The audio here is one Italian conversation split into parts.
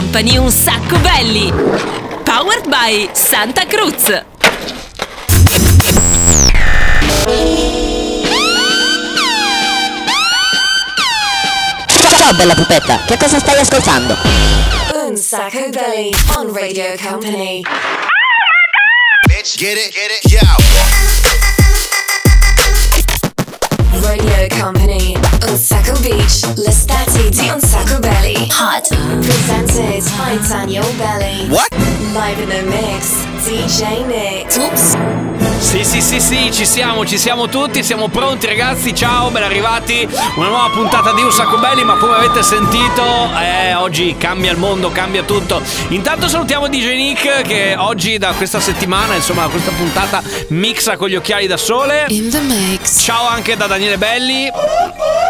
Company un sacco belli. Powered by Santa Cruz. Ciao bella pupetta, che cosa stai ascoltando? Un sacco belly on Radio Company. Bitch, get it, get it, yo. Radio Company. Un sacco beach. L'estati di Un sacco belly. Hot. Presented by Daniel Belly. What? Live in the mix. DJ Nick. Oops. Sì, sì, sì, sì, ci siamo, ci siamo tutti, siamo pronti ragazzi, ciao, ben arrivati. Una nuova puntata di Un Sacco Belli, ma come avete sentito, eh, oggi cambia il mondo, cambia tutto. Intanto salutiamo DJ Nick che oggi da questa settimana, insomma, questa puntata mixa con gli occhiali da sole. In the mix. Ciao anche da Daniele Belli.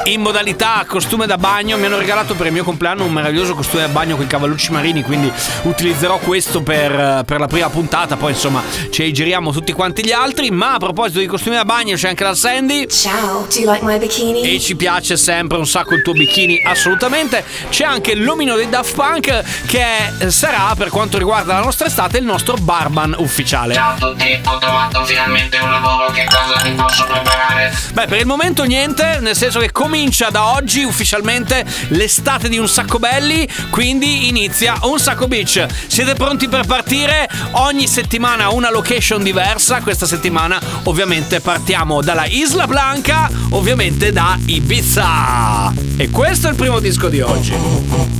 In modalità costume da bagno, mi hanno regalato per il mio compleanno un meraviglioso costume da bagno con i cavallucci marini, quindi utilizzerò questo per, per la prima puntata, poi insomma ci giriamo tutti quanti gli altri, ma a proposito di costumi da bagno c'è anche la Sandy. Ciao. Do you like my bikini? E ci piace sempre un sacco il tuo bikini, assolutamente. C'è anche l'omino dei Daft Punk che sarà, per quanto riguarda la nostra estate, il nostro barman ufficiale. Ciao a tutti, ho trovato finalmente un lavoro, che cosa vi posso preparare? Beh, per il momento niente, nel senso che comincia da oggi ufficialmente l'estate di Un Sacco Belli, quindi inizia Un Sacco Beach. Siete pronti per partire? Ogni settimana una location diversa, questa settimana ovviamente partiamo dalla Isla Blanca, ovviamente da Ibiza. E questo è il primo disco di oggi.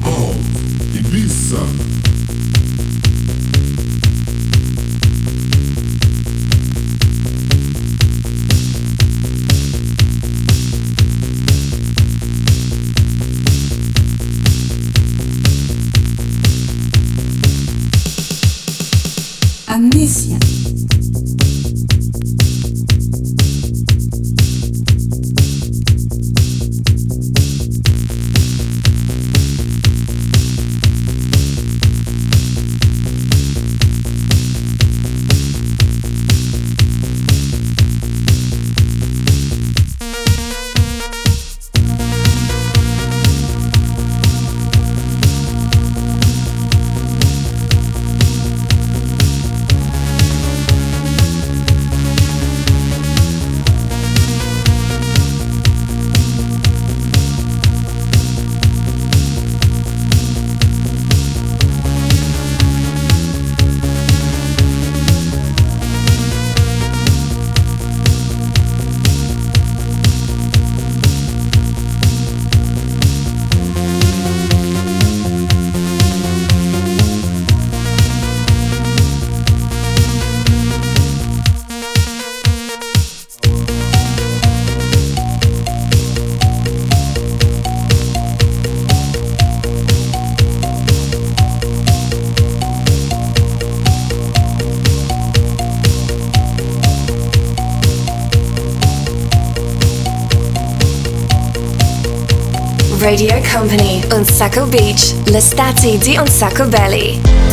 Radio Company. Un sacco beach. L'estati di Un sacco belly.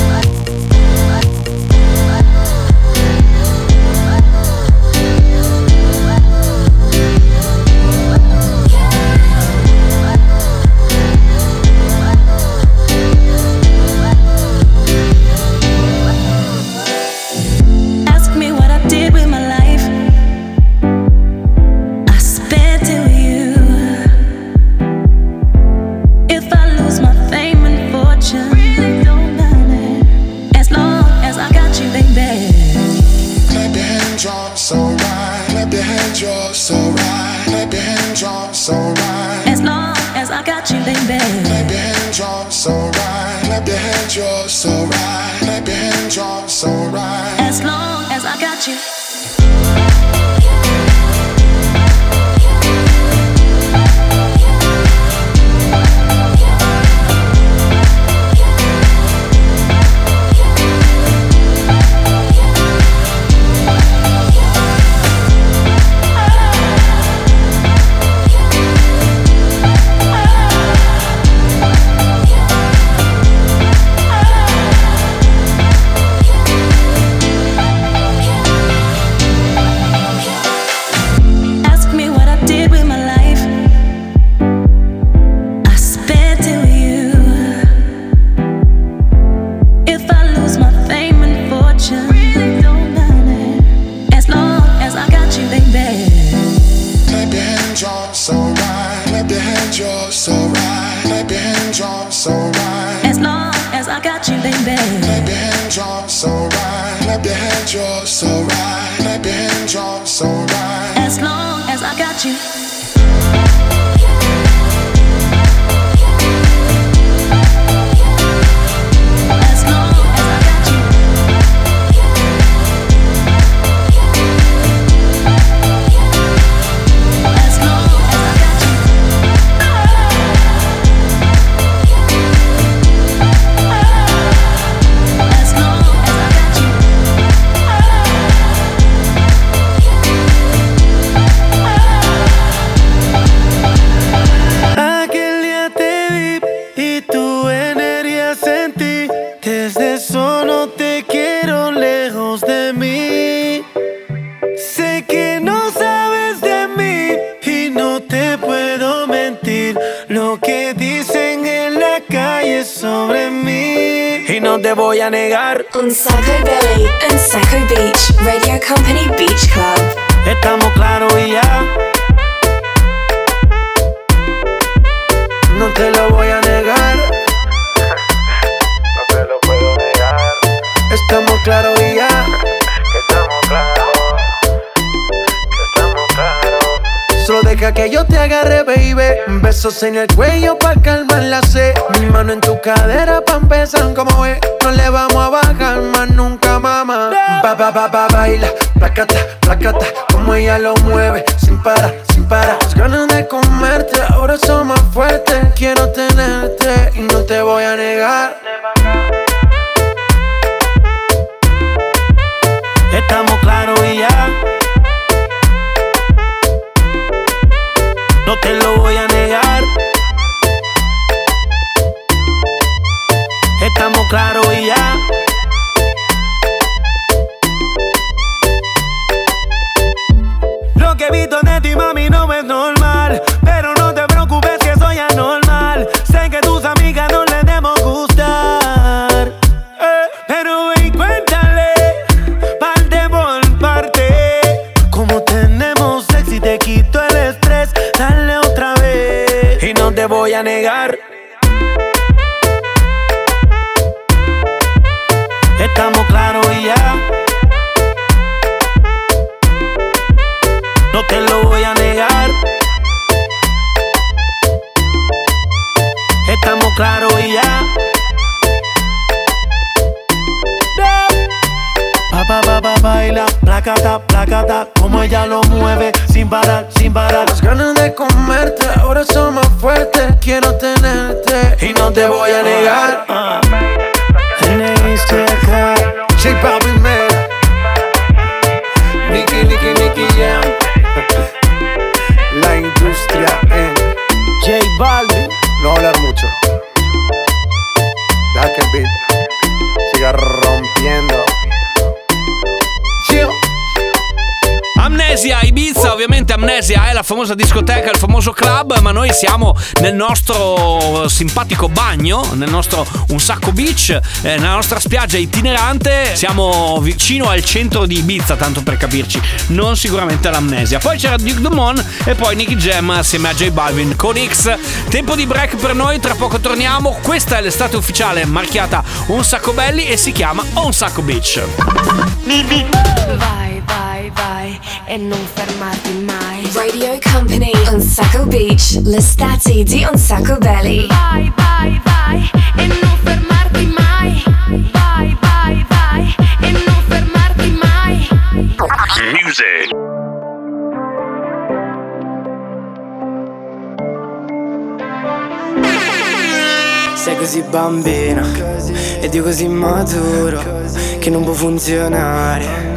Te voy a negar. On Sacco Belly and Sacco Beach, Radio Company Beach Club. Estamos claros y ya. No te lo voy a negar. No te lo puedo negar. Estamos claros y ya. Estamos claros. Estamos claros. Solo deja que yo te agarre, baby. Besos en el cuello pa' la. Mi mano en tu cadera pa' empezar como es. No le vamos a bajar más nunca, mamá. Ba, ba, ba, ba, baila. Placata, placata. Como ella lo mueve. Sin parar, sin parar. Las ganas de comerte ahora son más fuertes. Quiero tenerte y no te voy a negar. Estamos claros y ya. No te lo voy a negar. Estamos claros y ya. Lo que he visto de ti, mami, no es normal. Pero no te voy a famosa discoteca, il famoso club, ma noi siamo nel nostro simpatico bagno, nel nostro Un Sacco Beach, eh, nella nostra spiaggia itinerante, siamo vicino al centro di Ibiza, tanto per capirci, non sicuramente all'Amnesia. Poi c'era Duke Dumont e poi Nicky Jam assieme a J Balvin con X. Tempo di break per noi, tra poco torniamo. Questa è l'estate ufficiale marchiata Un Sacco Belli e si chiama Un Sacco Beach. Vai, vai, vai e non fermarti mai. Radio Company on Sacco Beach, l'estate di Un Sacco Belly. Vai, vai, vai e non fermarti mai. Vai, vai, vai e non fermarti mai. Music. Sei così bambina ed io così maturo che non può funzionare.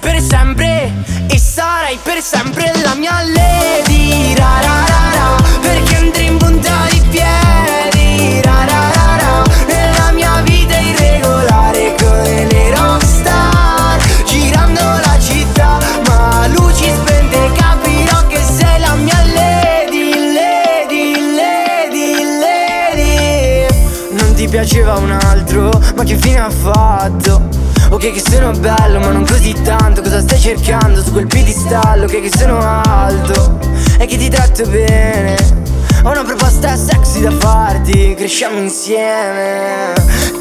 per sempre e sarai per sempre la mia lady. Ra, ra, ra, ra perché andrei in punta di piedi. Ra, ra, ra, ra, nella mia vita irregolare come le rockstar, girando la città, ma luci spente capirò che sei la mia lady, lady, lady, lady. Non ti piaceva un altro, ma che fine ha fatto? Ok che sono bello ma non così tanto. Cosa stai cercando su quel piedistallo? Ok che sono alto E che ti tratto bene. Ho una proposta sexy da farti Cresciamo insieme.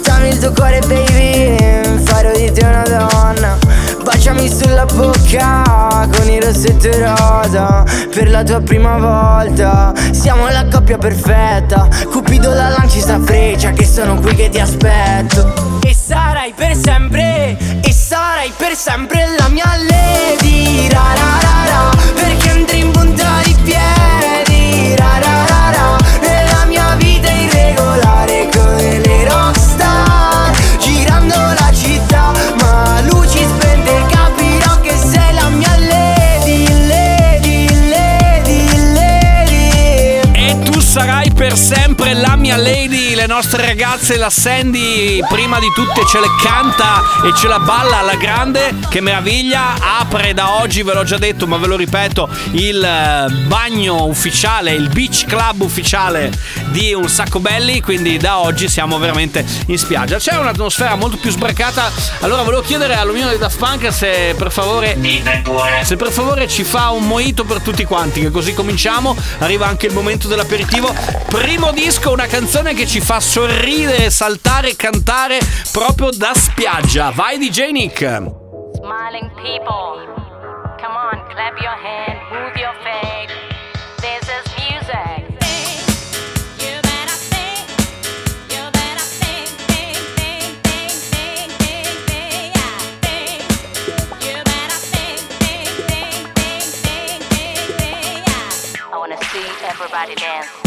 Dammi il tuo cuore baby Farò di te una donna. Baciami sulla bocca con il rossetto rosa. Per la tua prima volta Siamo la coppia perfetta. Cupido la lanci sta freccia Che sono qui che ti aspetto. E sarai per sempre E sarai per sempre la mia lady. Ra ra ra ra Perché entri in punta di piedi. Ra ra ra ra Nella mia vita irregolare come le rockstar Girando la città ma luci spente capirò che sei la mia lady Lady, lady, lady. E tu sarai per sempre la mia lady. Le nostre ragazze, la Sandy, prima di tutte ce le canta e ce la balla alla grande. Che meraviglia! Apre da oggi, ve l'ho già detto, ma ve lo ripeto, il eh, bagno ufficiale, il beach club ufficiale di Un Sacco Belli. Quindi da oggi siamo veramente in spiaggia. C'è un'atmosfera molto più sbracata. Allora volevo chiedere all'Unione dei Daft Punk se per favore. Se per favore ci fa un mojito per tutti quanti, che così cominciamo. Arriva anche il momento dell'aperitivo. Primo disco, una canzone che ci fa sorridere, saltare e cantare proprio da spiaggia. Vai DJ Nick. Smiling people, come on, clap your hand, move your feet. This is music. You better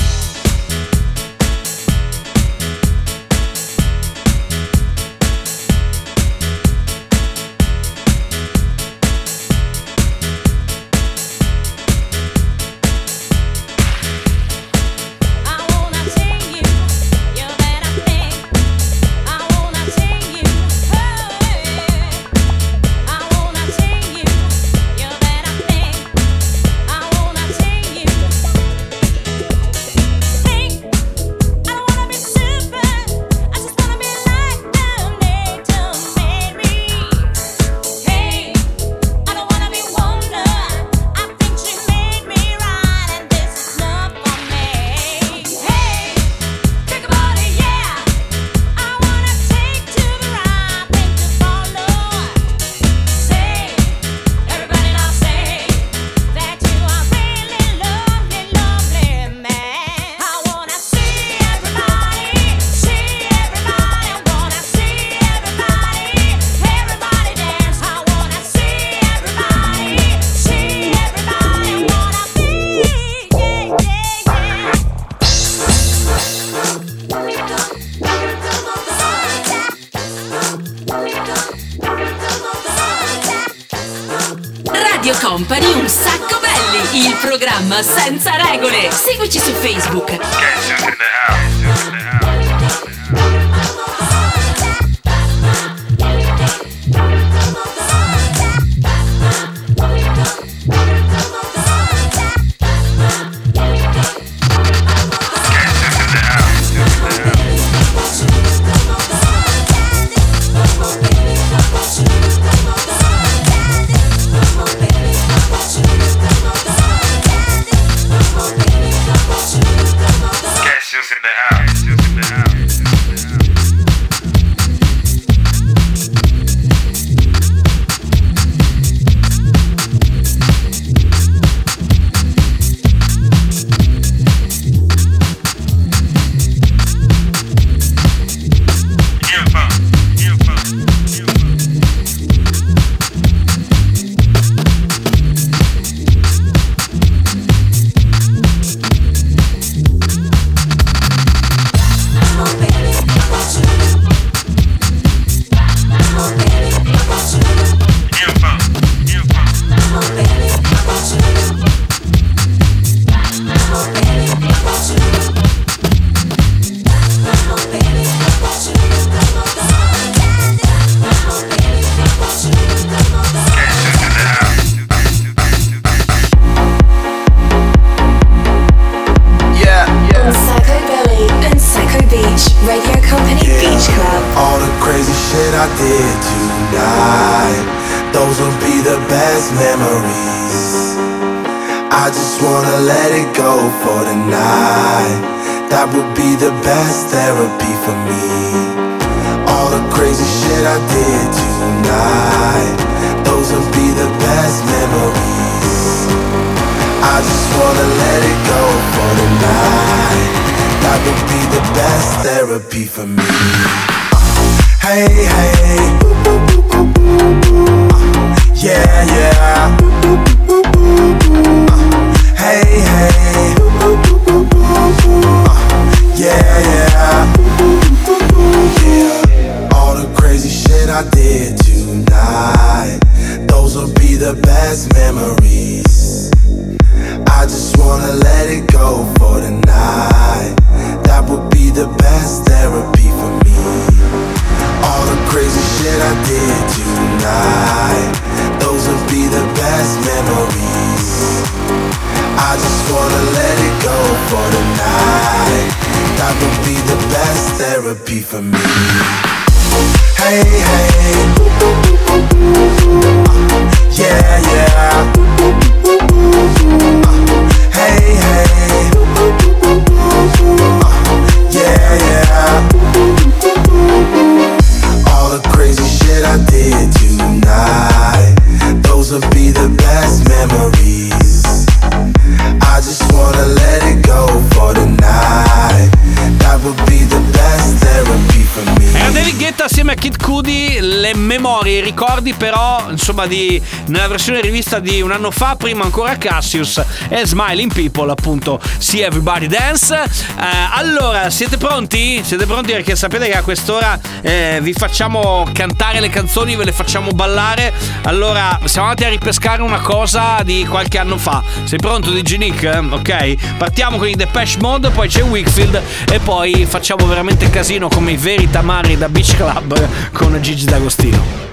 insomma di, nella versione rivista di un anno fa, prima ancora Cassius e Smiling People, appunto, See Everybody Dance. Eh, allora, siete pronti? Siete pronti perché sapete che a quest'ora eh, vi facciamo cantare le canzoni, ve le facciamo ballare. Allora, siamo andati a ripescare una cosa di qualche anno fa. Sei pronto DJ Nick? Ok, partiamo con i Depeche Mode, poi c'è Wickfield e poi facciamo veramente casino come i veri tamari da Beach Club con Gigi D'Agostino.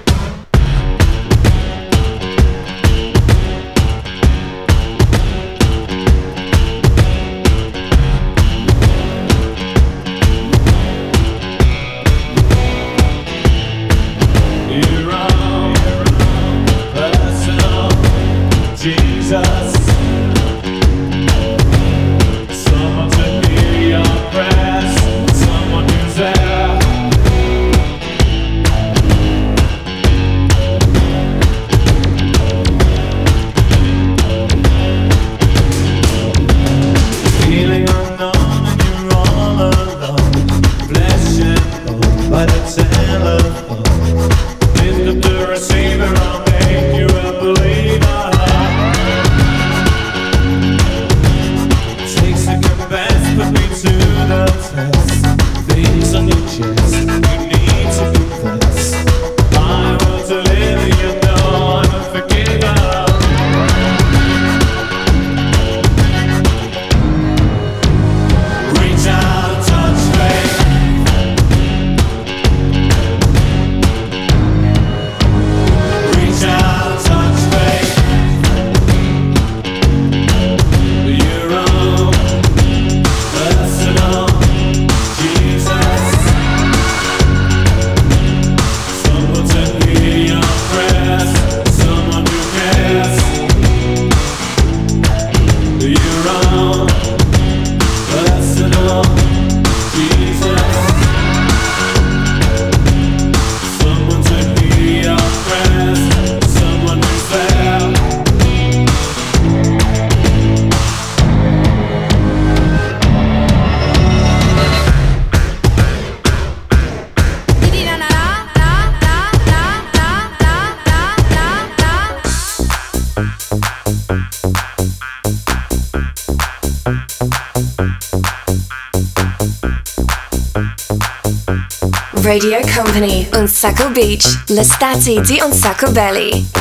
Radio Company, Un Sacco Beach, L'Estati di Un Sacco Belly.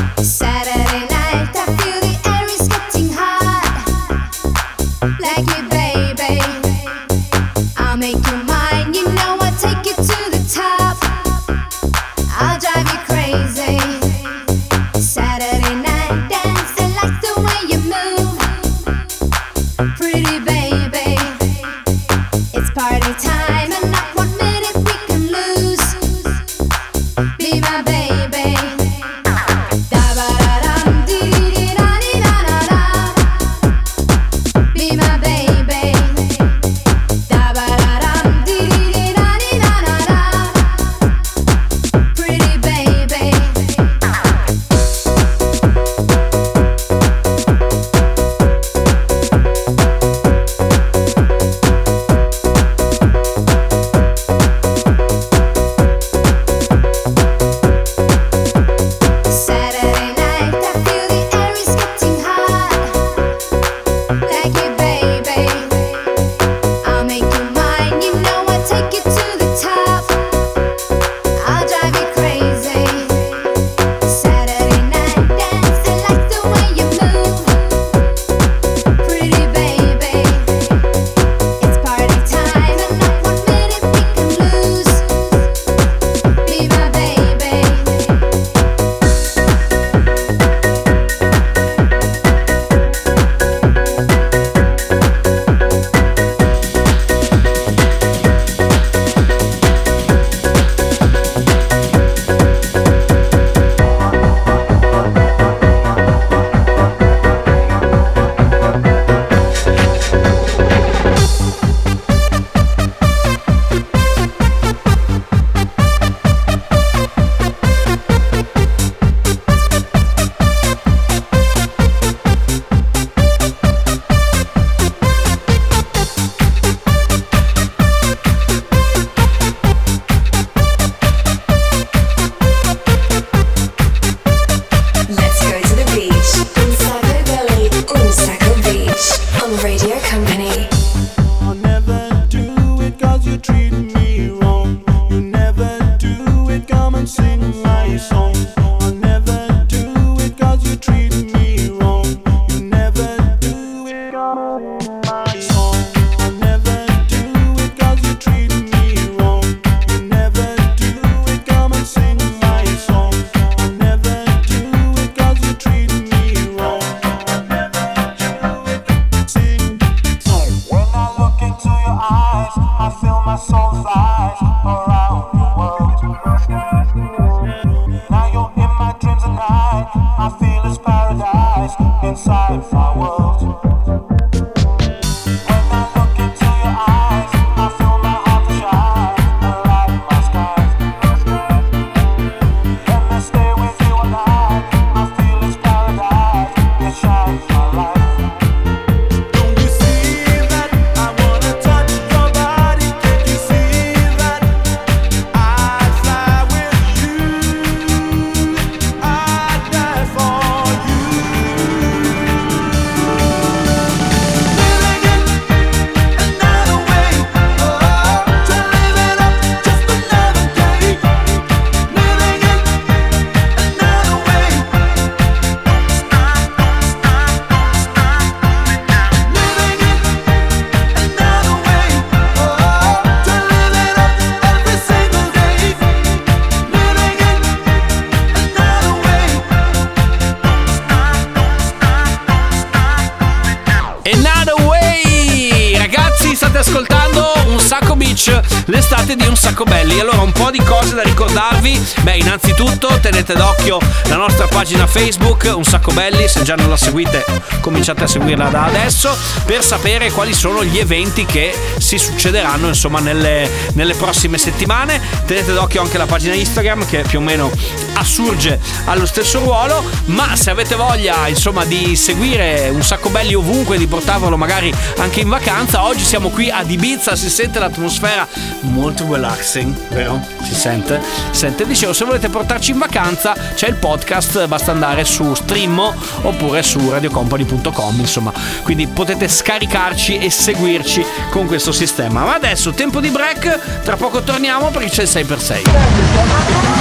Di cose da ricordarvi. Beh, innanzitutto tenete d'occhio la nostra pagina Facebook, un sacco belli. Se già non la seguite, cominciate a seguirla da adesso per sapere quali sono gli eventi che si succederanno, insomma, nelle, nelle prossime settimane. Tenete d'occhio anche la pagina Instagram che più o meno assurge allo stesso ruolo. Ma se avete voglia, insomma, di seguire un sacco belli ovunque, di portarvelo magari anche in vacanza, oggi siamo qui ad Ibiza, si sente l'atmosfera molto relaxing, vero? Si sente? Sente, dicevo, se volete portarci in vacanza c'è il podcast, basta andare su Streammo oppure su radiocompany.com, insomma, quindi potete scaricarci e seguirci con questo sistema. Ma adesso tempo di break, tra poco torniamo perché c'è il 6x6.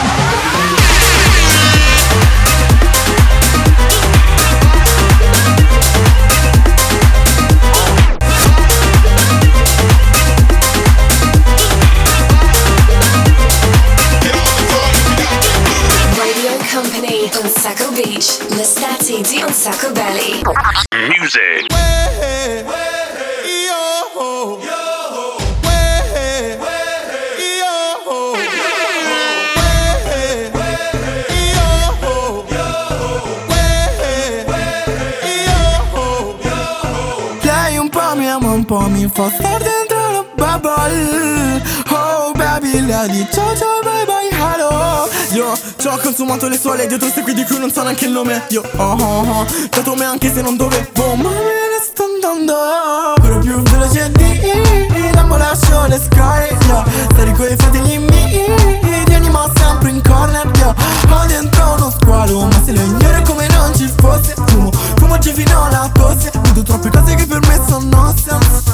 Music. Po' mi ama, un po' mi fa star dentro la bubble. Oh baby, lei dice ciao ciao hello Io ci ho consumato le suole dietro queste qui di cui non so neanche il nome. Io oh oh oh, dato me anche se non dovevo Ma me ne sto andando. Quello più veloce di Lambo lascio le sky yeah. Stare con i fratelli miei Ti animo sempre in corner yeah. Ho dentro uno squalo Ma se lo ignori è come non ci fosse Fumo, fumo ci fino alla tosse. Vedo troppe cose che per me sono nonsense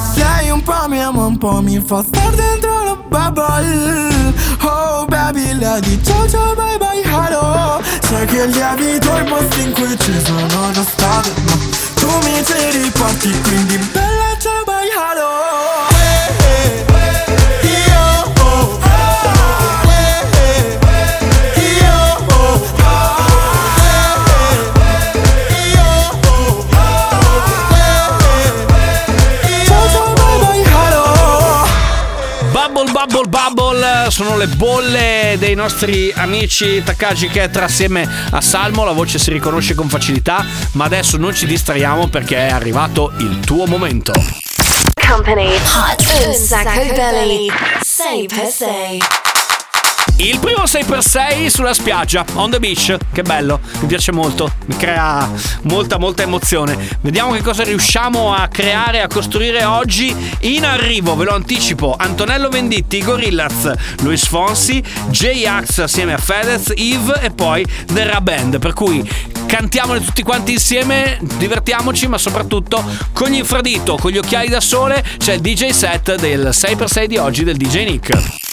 mi ama, un po' mi fa star dentro la bubble. Oh baby, lei dice ciao ciao bye bye hello. Sai che lievito i posti in cui ci sono già stato Ma tu mi ci riporti quindi bella le bolle dei nostri amici Takagi Ketra assieme a Salmo, la voce si riconosce con facilità, ma adesso non ci distraiamo perché è arrivato il tuo momento. Company Hot un sacco belly. Say per say. Il primo 6x6 sulla spiaggia, on the beach, che bello, mi piace molto, mi crea molta molta emozione. Vediamo che cosa riusciamo a creare, a costruire oggi. In arrivo, ve lo anticipo, Antonello Venditti, Gorillaz, Luis Fonsi, J-Ax assieme a Fedez, Eve e poi The Ra Band, per cui cantiamole tutti quanti insieme, divertiamoci, ma soprattutto con gli infradito, con gli occhiali da sole, c'è il DJ set del 6x6 di oggi del DJ Nick.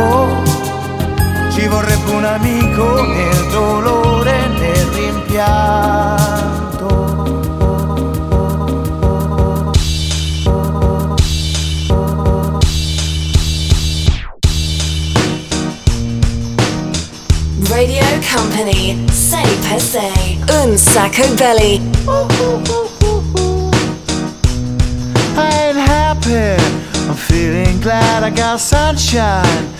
Fianco. Ci vorrebbe un amico nel dolore, nel rimpianto. Radio Company. Say per se. Un sacco belly. I ain't happy. I'm feeling glad I got sunshine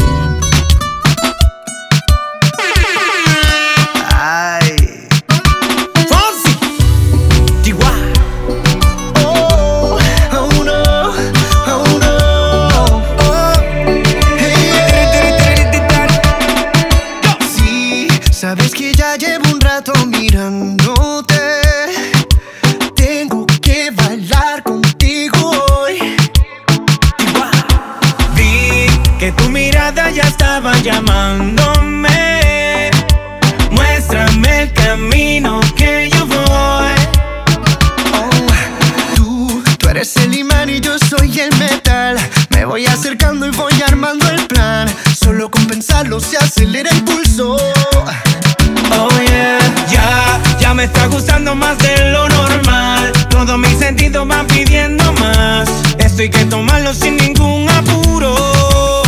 Solo con pensarlo se acelera el pulso. Oh yeah, ya, ya me está gustando más de lo normal. Todos mis sentidos van pidiendo más. Esto hay que tomarlo sin ningún apuro.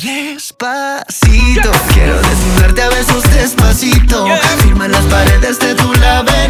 Despacito, quiero desnudarte a besos despacito. Firma las paredes de tu laberinto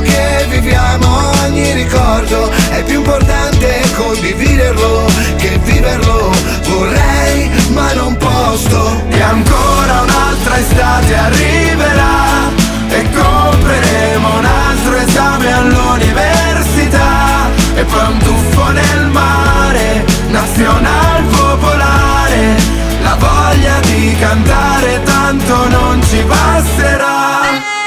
che viviamo, ogni ricordo è più importante condividerlo che viverlo. Vorrei, ma non posso. E ancora un'altra estate arriverà e compreremo un altro esame all'università e poi un tuffo nel mare, nazional popolare, la voglia di cantare tanto non ci basterà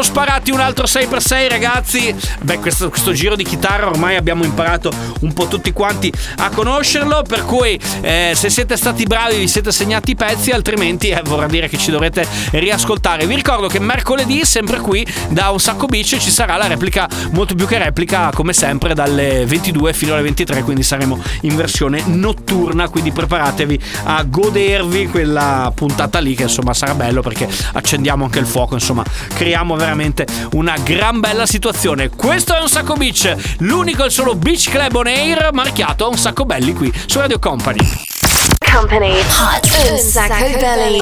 siamo sparati un altro 6x6 ragazzi. Beh, questo, questo, giro di chitarra ormai abbiamo imparato un po' tutti quanti a conoscerlo, per cui eh, se siete stati bravi vi siete segnati i pezzi, altrimenti eh, vorrà dire che ci dovrete riascoltare. Vi ricordo che mercoledì, sempre qui, da un sacco bici ci sarà la replica, molto più che replica, come sempre, dalle 22 fino alle 23, quindi saremo in versione notturna, quindi preparatevi a godervi quella puntata lì che insomma sarà bello perché accendiamo anche il fuoco, insomma creiamo veramente veramente una gran bella situazione. Questo è Un Sacco Beach, l'unico e solo Beach Club on Air marchiato a Un Sacco Belli qui su Radio Company. Company. Hot. Un Sacco Belli.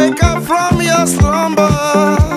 wake up from your slumber.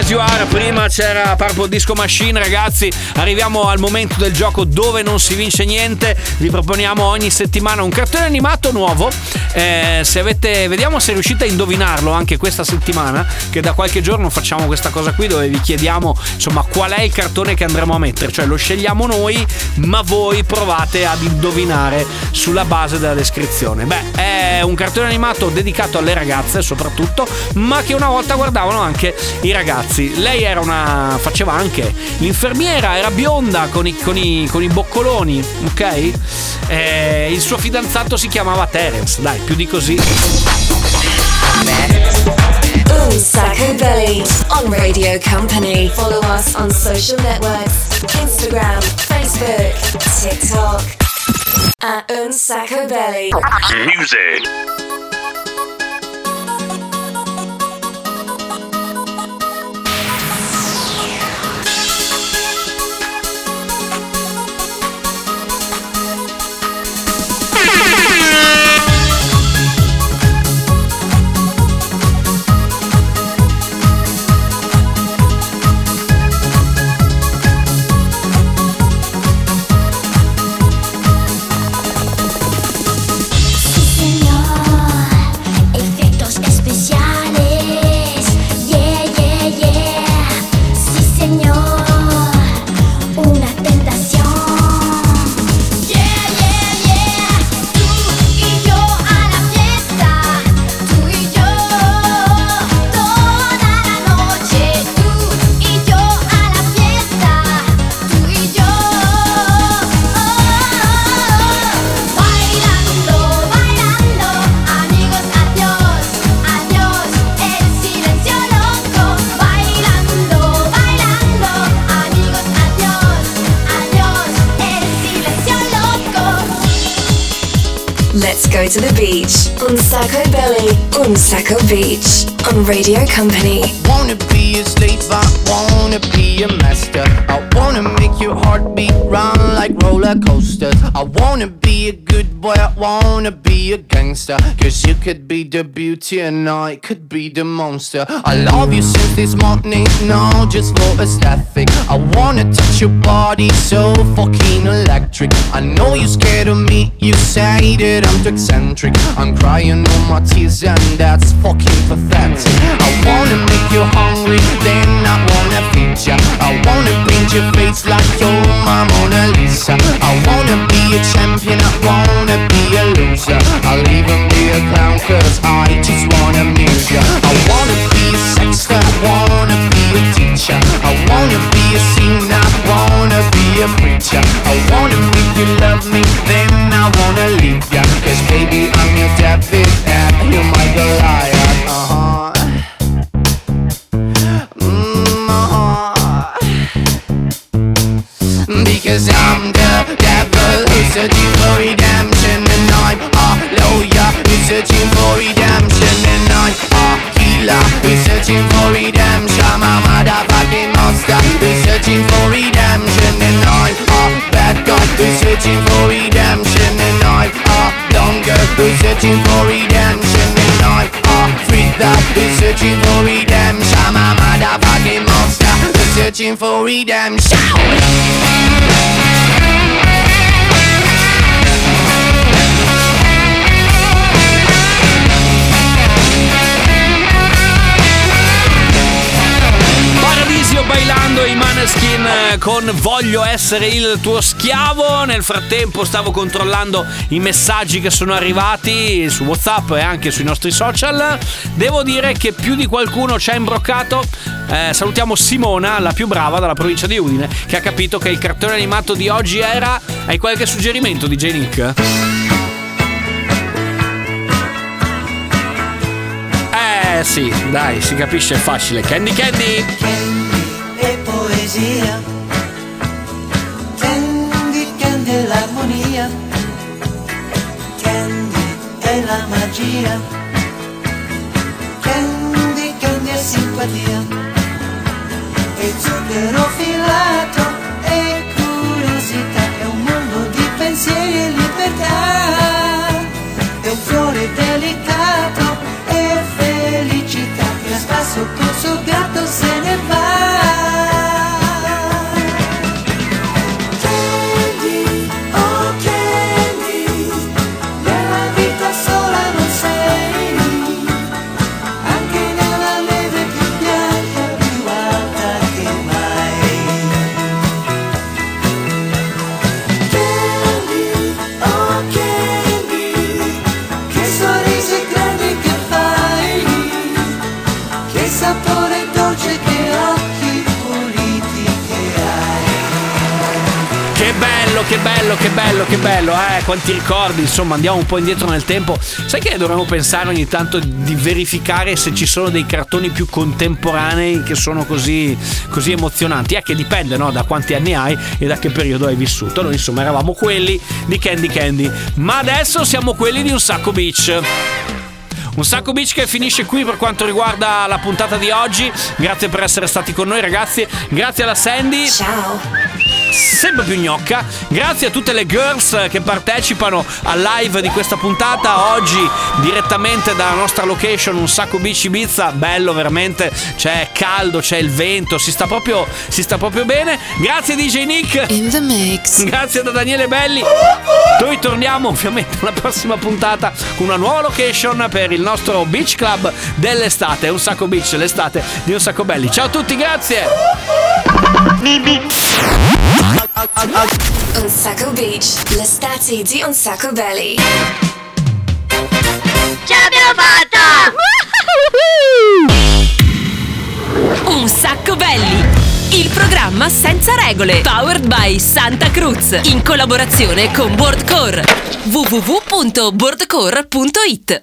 As You Are, prima c'era Purple Disco Machine, ragazzi, arriviamo al momento del gioco dove non si vince niente, vi proponiamo ogni settimana un cartone animato nuovo, Eh, se avete, vediamo se riuscite a indovinarlo anche questa settimana, che da qualche giorno facciamo questa cosa qui dove vi chiediamo insomma qual è il cartone che andremo a mettere, cioè lo scegliamo noi, ma voi provate ad indovinare sulla base della descrizione. Beh, è un cartone animato dedicato alle ragazze soprattutto, ma che una volta guardavano anche i ragazzi. Lei era una. faceva anche l'infermiera, era bionda con i, con i- con i boccoloni, ok? Eh, il suo fidanzato si chiamava Terence, dai, più di così. Un Sacco Belly on Radio Company. Follow us on social networks Instagram, Facebook, TikTok. At Un Sacco Belly. Music. Company. wanna be a slave, I wanna be a master. I wanna make your heartbeat run like roller coasters. I wanna be a good boy, I wanna be a gangster. Cause you could be the beauty and I could be the monster. I love you since this morning, no, just for aesthetic. I wanna touch your body so fucking electric. I know you're scared of me, you say that I'm too eccentric. I'm crying all my tears and that's fucking pathetic. I wanna make you hungry, then I wanna feed ya. I wanna paint your face like you're Mona Lisa. I wanna be a champion, I wanna be a loser. I'll even be a clown cause I just wanna amuse ya. I wanna be a sexter, wanna be a teacher. I wanna be a singer, I wanna be a preacher. I wanna make you love me, then I wanna leave ya. Cause baby, I'm your David and you're my Goliath. Uh-huh. Because I'm devil is searching for redemption And I'm a lawyer who's searching for redemption And I'm a healer who's searching for redemption. I'm a motherfucking monster who's searching for redemption And I'm a bad guy who's searching for redemption And I'm a longer who's searching for redemption And I'm a freezer who's searching for redemption. I'm a motherfucking monster who's searching for redemption. Con Voglio essere il tuo schiavo. Nel frattempo stavo controllando i messaggi che sono arrivati su WhatsApp e anche sui nostri social. Devo dire che più di qualcuno ci ha imbroccato. Eh, salutiamo Simona, la più brava dalla provincia di Udine, che ha capito che il cartone animato di oggi era. Hai qualche suggerimento, DJ Nick? Eh sì, dai, si capisce, è facile. Candy Candy! e poesia. La magia. Candy, Candy è simpatia. E zucchero filato e curiosità. È un mondo di pensieri e libertà. È un fiore delicato e felicità. Che a spasso col suo gatto se ne va. Che bello, che bello, che bello, che bello, eh, quanti ricordi, insomma, andiamo un po' indietro nel tempo. Sai che dovremmo pensare ogni tanto di verificare se ci sono dei cartoni più contemporanei che sono così, così emozionanti? È che dipende, no, da quanti anni hai e da che periodo hai vissuto. Noi, insomma, eravamo quelli di Candy Candy, ma adesso siamo quelli di un sacco beach. Un sacco beach che finisce qui per quanto riguarda la puntata di oggi. Grazie per essere stati con noi, ragazzi. Grazie alla Sandy. Ciao. Sempre più gnocca. Grazie a tutte le girls che partecipano al live di questa puntata. Oggi direttamente dalla nostra location, un sacco beach Ibiza. Bello veramente. C'è caldo, c'è il vento. Si sta proprio, si sta proprio bene. Grazie DJ Nick. In the mix. Grazie da Daniele Belli. Noi torniamo ovviamente alla prossima puntata con una nuova location per il nostro beach club dell'estate. Un sacco beach, l'estate di un sacco belli. Ciao a tutti, grazie. Un sacco beach, l'estate di Un sacco belly. Ce l'abbiamo fatta! Un sacco belli! Il programma senza regole. Powered by Santa Cruz. In collaborazione con Boardcore. www.boardcore.it